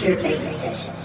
Future Bass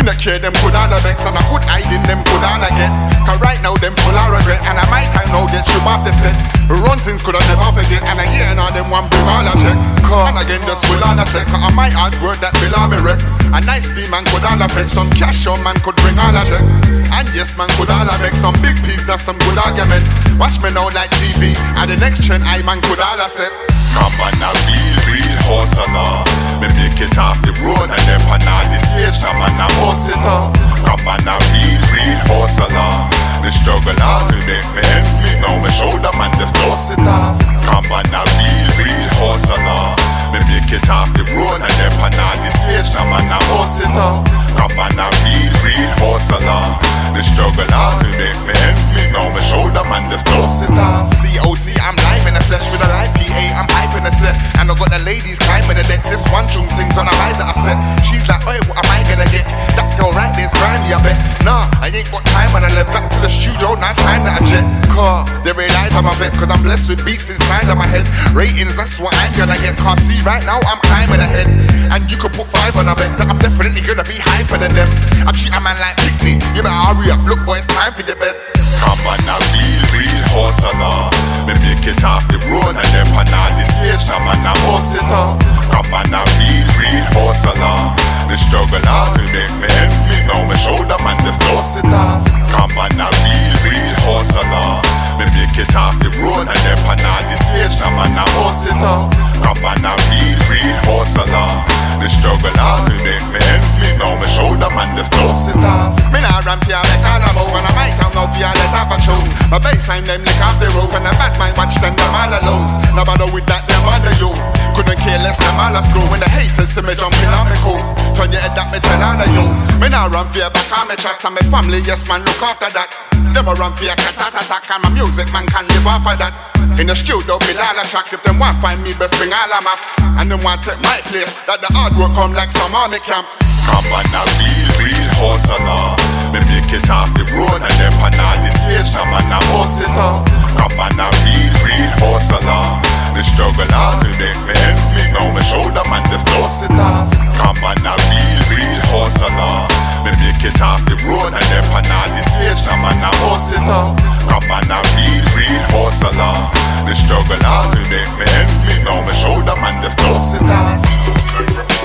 Me not care them could all vex and I could hide in them could all get. Cause right now them full of regret and I might time now get you off the set. Run things could I never forget and I hear now them one bring all a check. Cause and again just full on a sec. Cause I might hard work that will all me wreck. A nice fee man could all fetch some cash on man could bring all a check. And yes man could all make some big piece of some good argument. Watch me now like TV and the next trend I man could all set. Come on, now real, real hustler. Me make it off the road and then pan on the stage. Come on, a hustle it off. Come on, a real, real hustler. The struggle hard to make me ends meet. Now me shoulder man just dust it off. Come on, a real, real hustler. Me make it off the road and then pan on the stage. Come on, a hustle it off. Come on, a real, real hustler. The struggle hard to make me ends meet. Now my shoulder man just dust it off. COT, I'm live in the flesh with a live PA. I'm hyping the set, and I got the ladies climbing the decks. This one tune sings on a vibe that I set. She's like, Oi, what am I gonna get? That girl right there's grimy, I bet. Nah, I ain't got time when I left back to the studio. Now time that I jet. Car, they realize I'm a vet, cause I'm blessed with beats inside of my head. Ratings, that's what I'm gonna get. Cause see, right now I'm climbing ahead. And you could put five on a bet that I'm definitely gonna be hyper than them. I treat a man like Pickney. You better hurry up, look, boy, it's time for your bed. Come on, a real, real hustler. Me make it off the road and then pan on the stage. Come on, a hustle it off. Come on, a real, real horse hustler. The struggle hard to make me ends meet. Now me shoulder man just dust it off. Come on, a real, real horse hustler. Me make it off the road and then pan on the stage. Come on, a hustle it off. Come on, a real, real horse hustler. The struggle hard to make me ends meet. Now me shoulder man just dust it off. Me nah ramp here like all I'm over, and I might have no fear let off a tune. My baseline them lick off the roof, and the bad mind watch them them all alone. Now bother with that them under you. Couldn't care less them all a screw when the haters see me jumping on me cool. Turn your head that me tell all of you. Me nah run fear back on me chat and me family, yes man look after that. Them a run fear cat tat attack and my music man can live off of that. In the studio, be all a track if them want find me, best bring all a map. And them want take my place, that the hard work come like some army camp. Come on, a real, real hustler. Me make it off the road and then pan on the stage. Come on, a hustle it off. Come on, a real, real hustler. The struggle hard to make me ends meet. Now me shoulder man just dust it off. Come on, a real, real hustler. Me make it off the road and then pan on the stage. Come on, a hustle it off. Come on, a real, real hustler. The struggle hard to make me ends meet. Now me shoulder man just dust it off.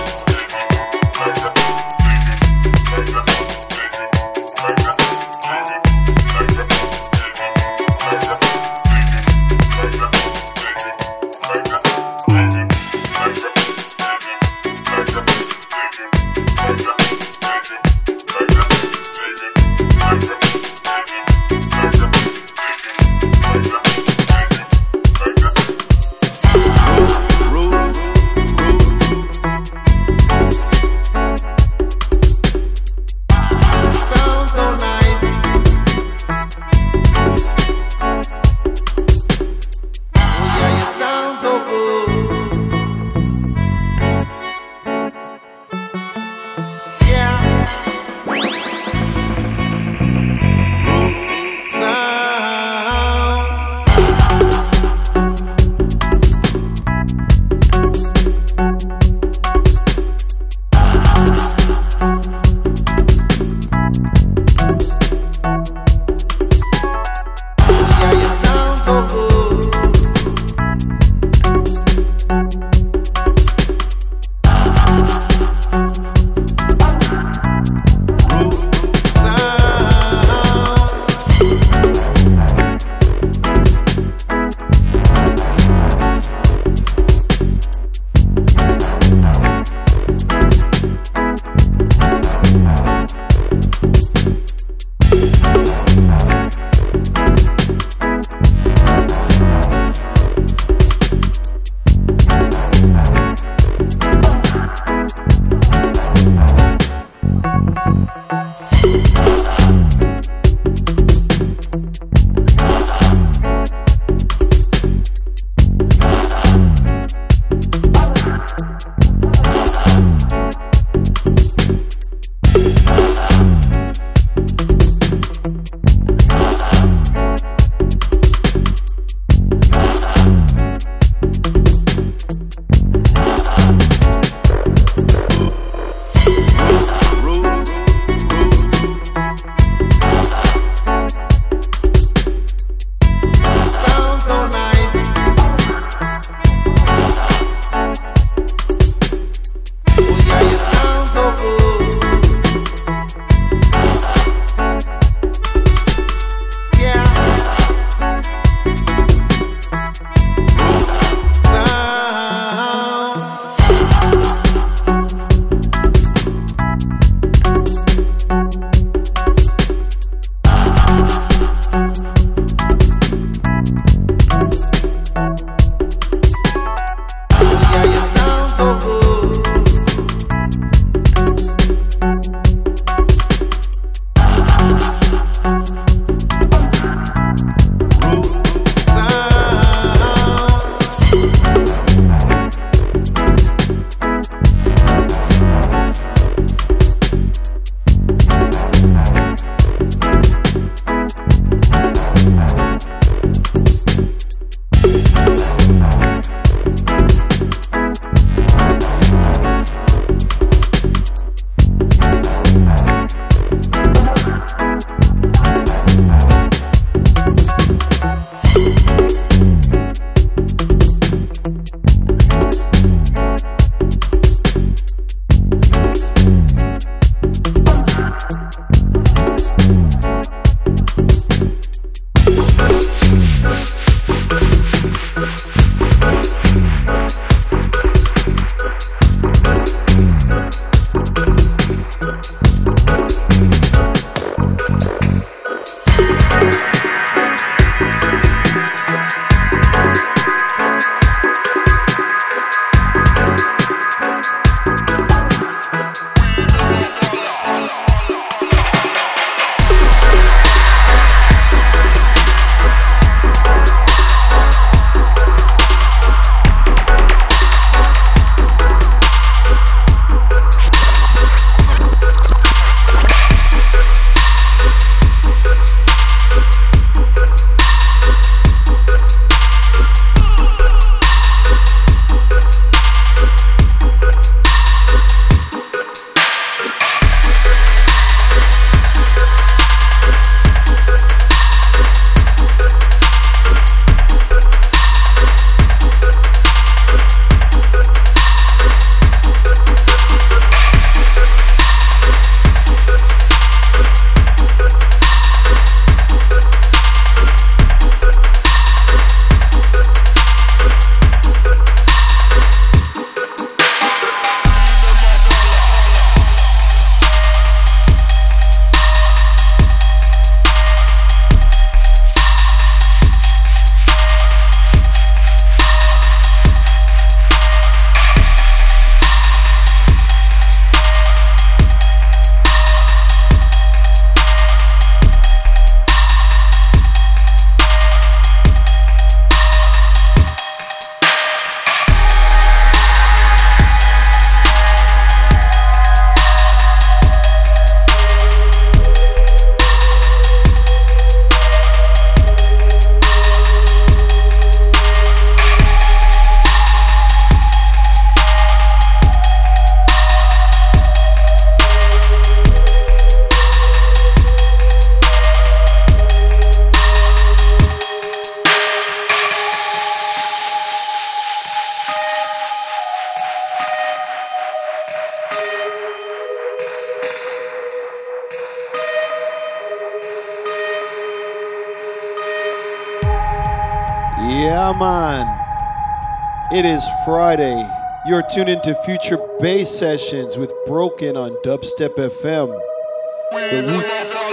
Come on. It is Friday. You're tuned into Future Bass Sessions with Broke N on Dubstep FM. The week-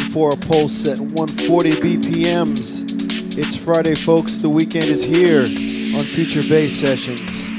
For a pulse at 140 BPMs. It's Friday, folks. The weekend is here on Future Bass Sessions.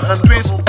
Jump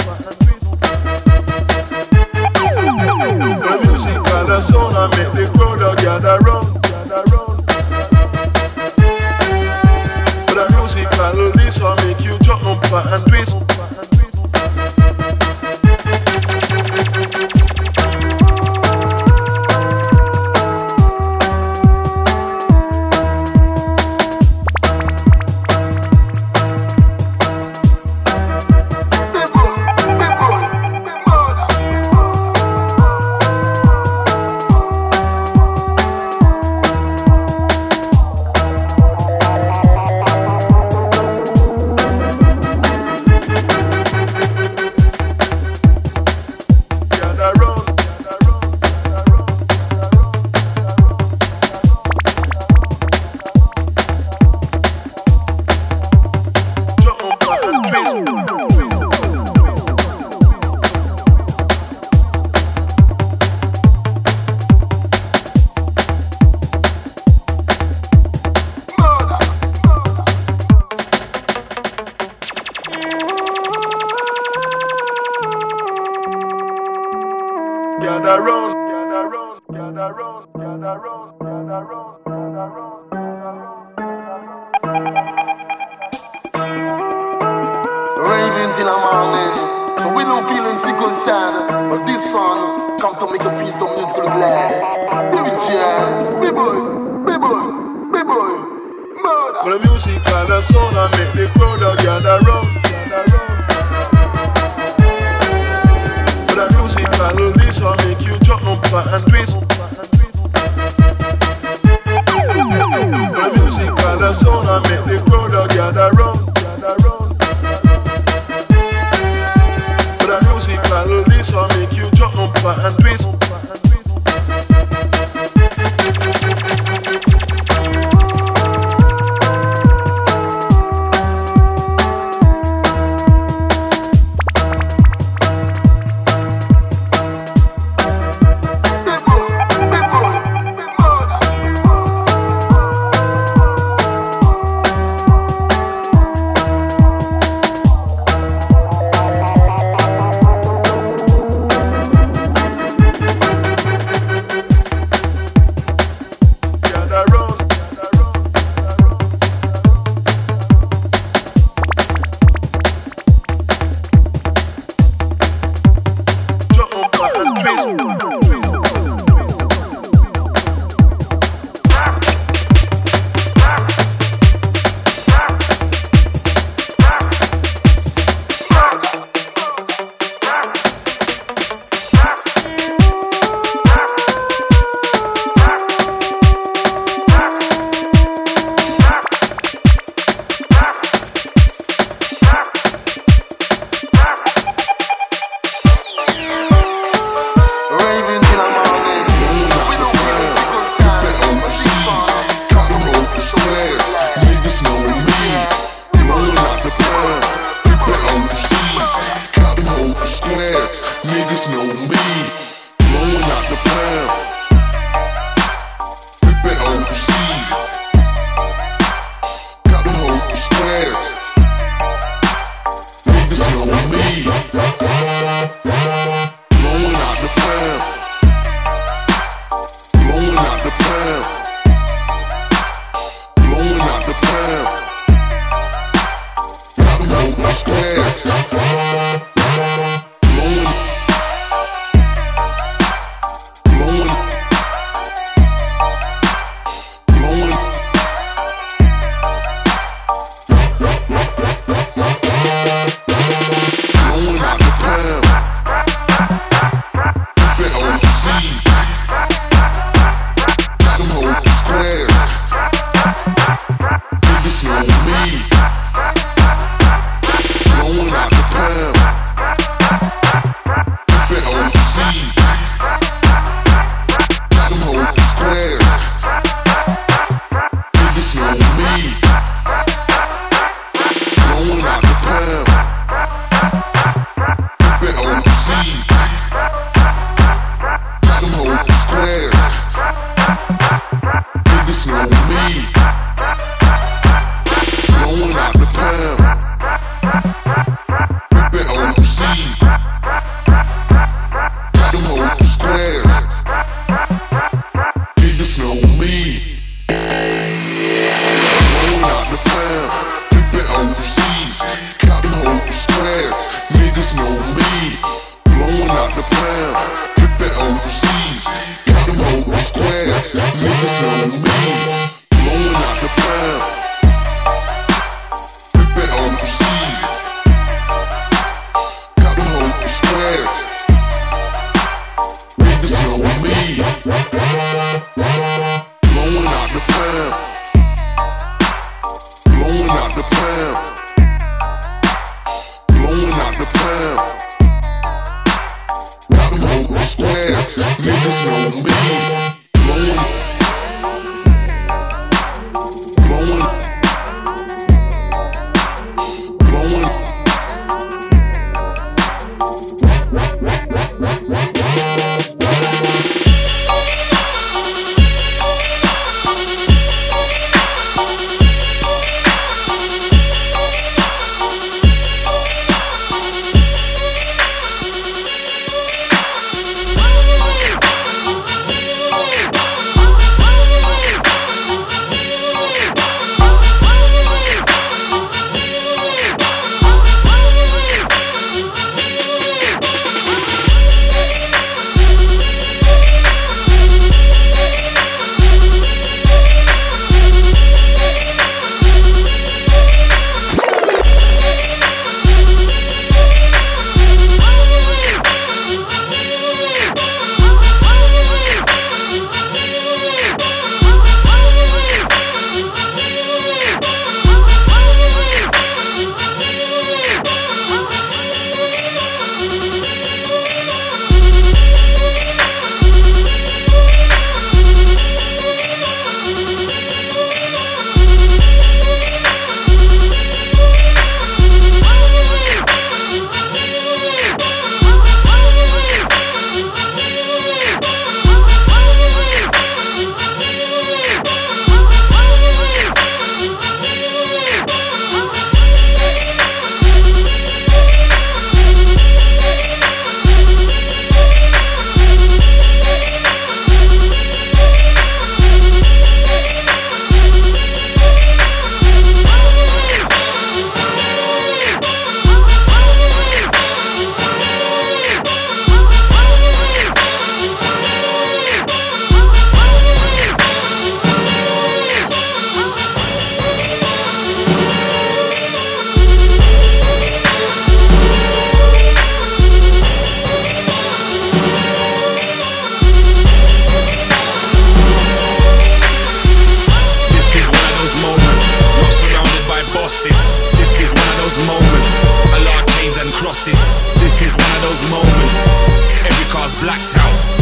you jump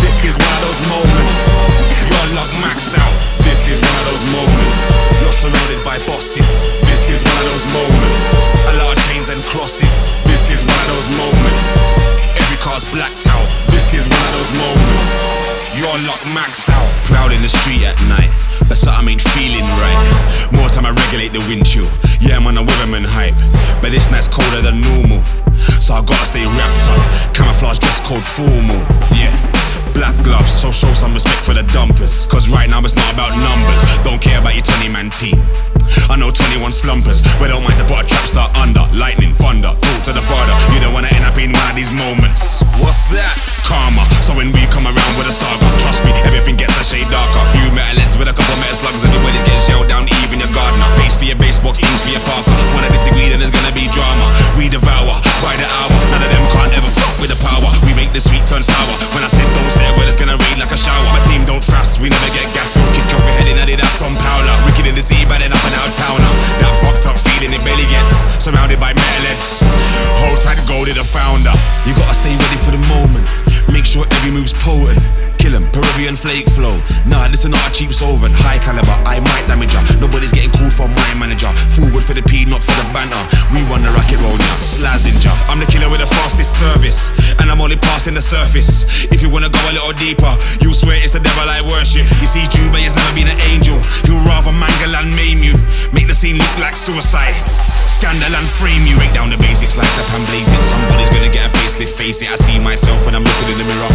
This is one of those moments. You're locked maxed out. This is one of those moments. You're surrounded by bosses. This is one of those moments. A lot of chains and crosses. This is one of those moments. Every car's blacked out. This is one of those moments. You're locked maxed out. Proud in the street at night. That's But something ain't feeling right. More time I regulate the wind chill. Yeah, I'm on a Weatherman hype. But this night's colder than normal. So I gotta stay wrapped up. Camouflage dress code formal. Yeah. Black gloves, so show some respect for the dumpers. Cause right now it's not about numbers. Don't care about your 20 man team. I know 21 slumpers, but don't mind to put a trap star under. Lightning, thunder, talk to the father. You don't wanna end up in one of these moments. What's that? Karma. So when we come around with a saga, trust me, everything gets a shade darker. Few metal heads with a couple metal slugs, everybody's getting shelled down, even your gardener. Base for your base box, ink for your parker. Wanna disagree, then there's gonna be drama. We devour by the hour. None of them can't ever with the power. We make the sweet turn sour. When I said don't say it, well, it's gonna rain like a shower. My team don't fast, we never get gas. We'll kick off your head in, some powder. Wicked in the sea, bad enough and out towner. That fucked up feeling it belly gets surrounded by metal heads. Hold tight, go to the founder. You gotta stay ready for the moment. Make sure every move's potent. Kill 'em, Peruvian flake flow. Nah, this is not a cheap solvent. High caliber, I might damage ya. Nobody's getting called for my manager. Forward for the P, not for the banter. We run the racket roll now, Slazenger. I'm the killer with the fastest service, and I'm only passing the surface. If you wanna go a little deeper, you'll swear it's the devil I worship. You see, Juba has never been an angel. He'll rather mangle and maim you, make the scene look like suicide. Scandal and frame you. Break down the basics, light up and blaze it. Somebody's gonna get a facelift, face it. I see myself when I'm looking in the mirror,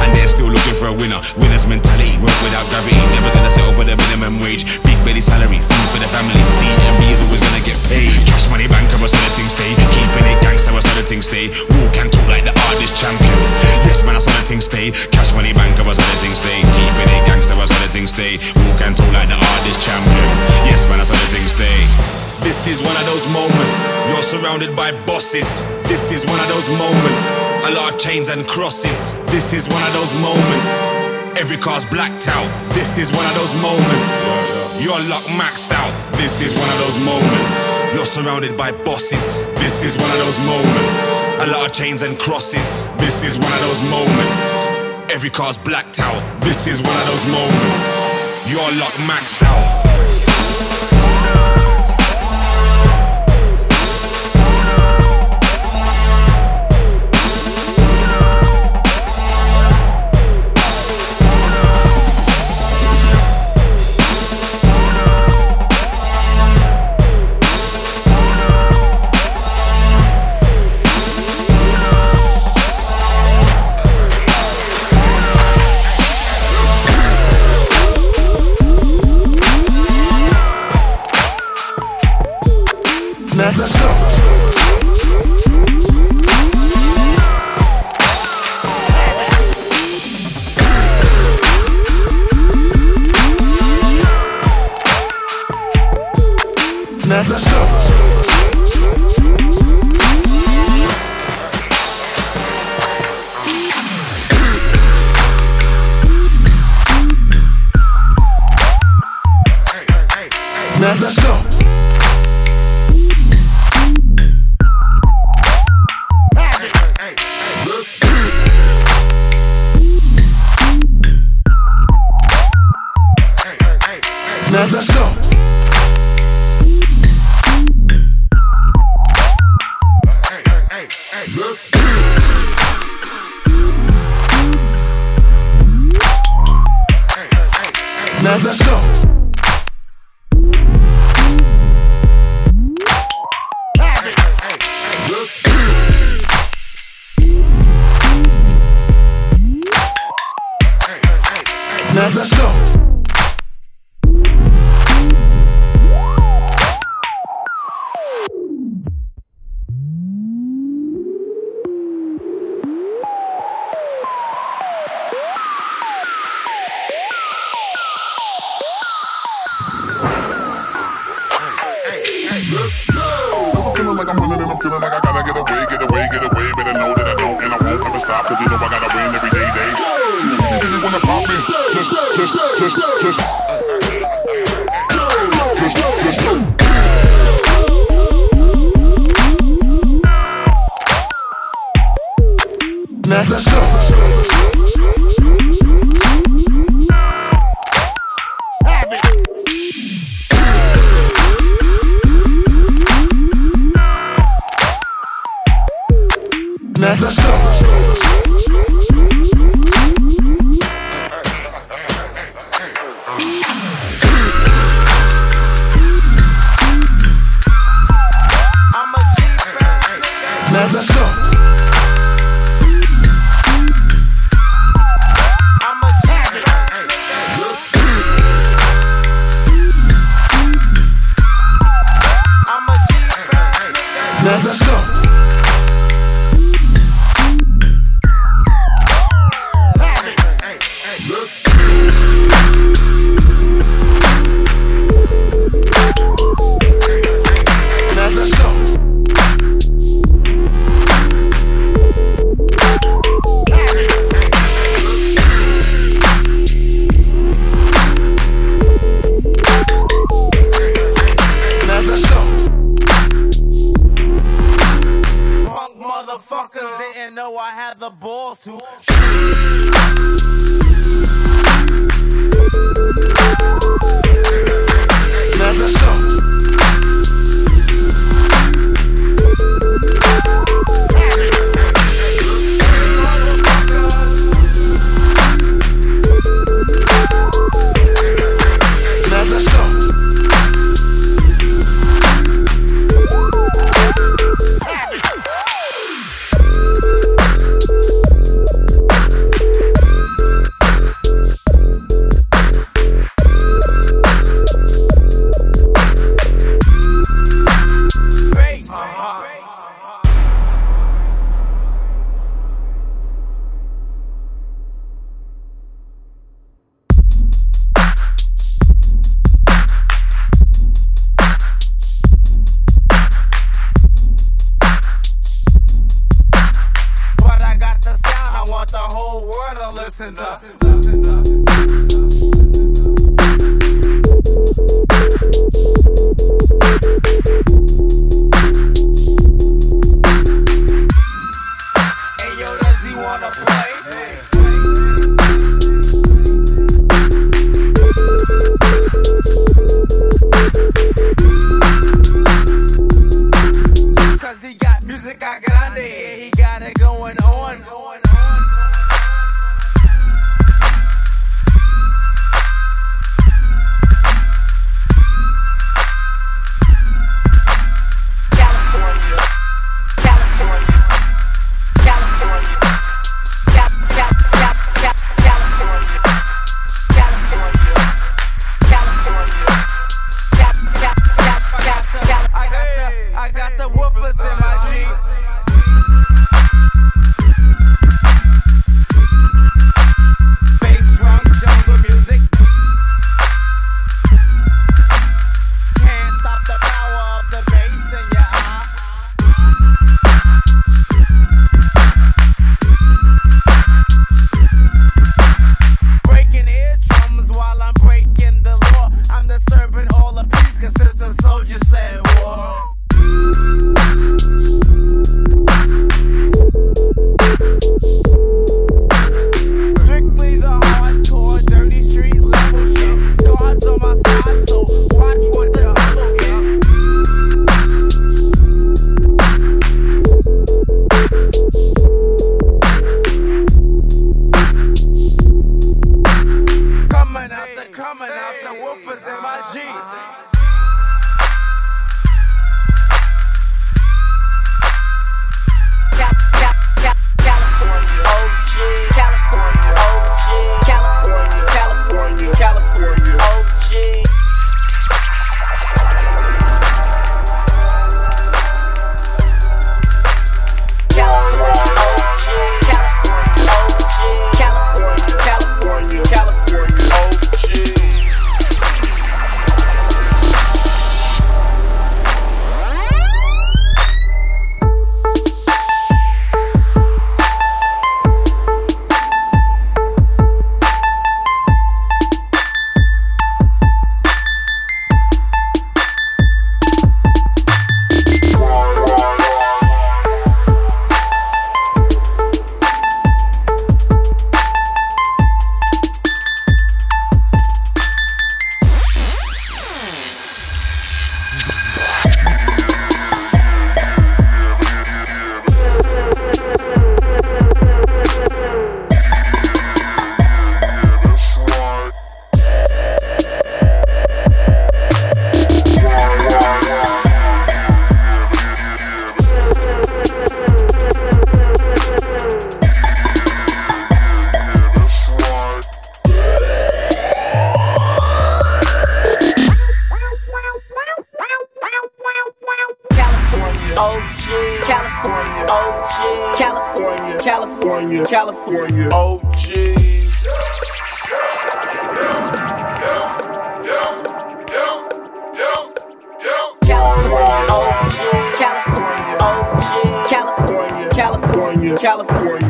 and they're still looking for a winner. Winner's mentality, work without gravity. Never gonna settle for the minimum wage. Big belly salary, food for the family. CMB is always gonna get paid. Cash money banker, a the thing stay. Keeping it gangster, a the thing stay. Walk and talk like the artist champion. Yes, man, I saw the thing stay. Cash money banker, a the thing stay. Keeping it gangster, a the thing stay. Walk and talk like the artist champion. Yes, man, I saw the thing stay. Walk those moments. You're surrounded by bosses. This is one of those moments. A lot of chains and crosses. This is one of those moments. Every car's blacked out. This is one of those moments. You're locked maxed out. This is one of those moments. You're surrounded by bosses. This is one of those moments. A lot of chains and crosses. This is one of those moments. Every car's blacked out. This is one of those moments. You're locked maxed out. Let's go. OG, California, OG, California, California, California, OG. California, California, California,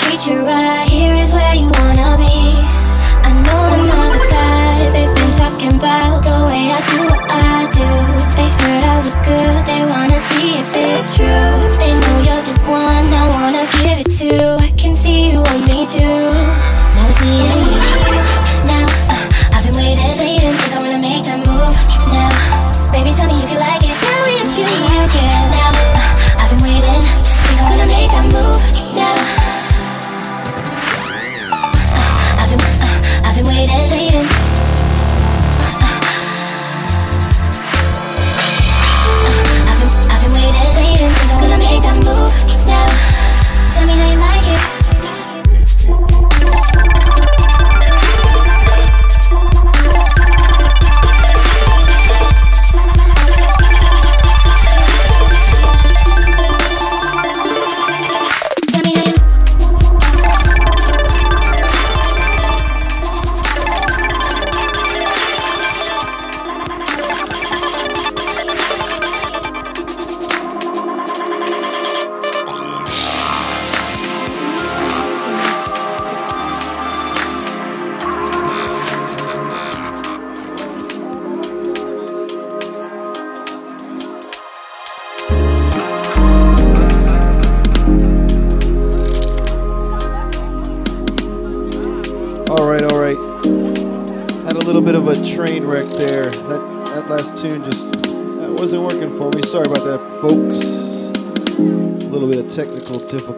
treat you right Here is where you wanna be. I know them all the guys They've been talking about the way I do what I do. They've heard I was good They wanna see if it's true. They know you're the one I wanna give it to. I can see you want me to.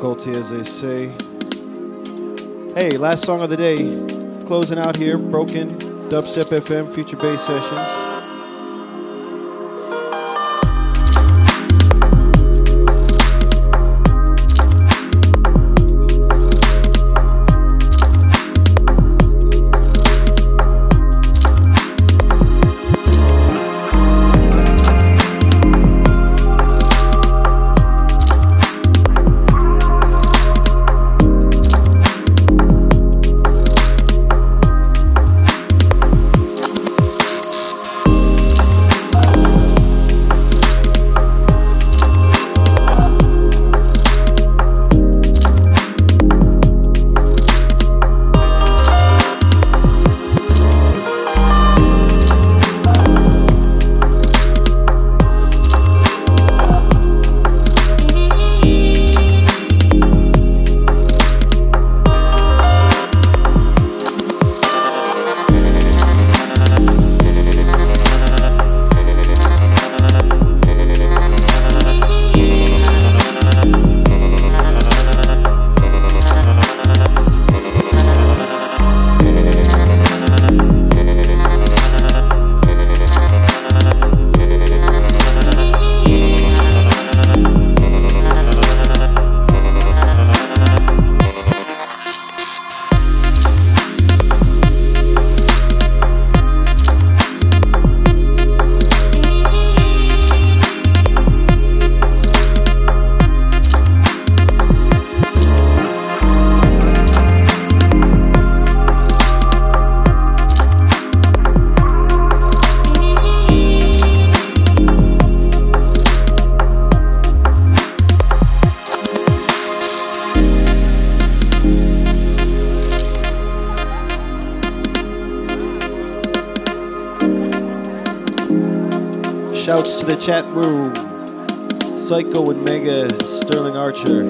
Difficulty, as they say. Hey, last song of the day. Closing out here, Broke N, Dubstep FM, Future Bass Sessions. Chat room. Psycho and Mega, Sterling Archer.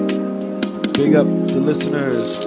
Big up the listeners.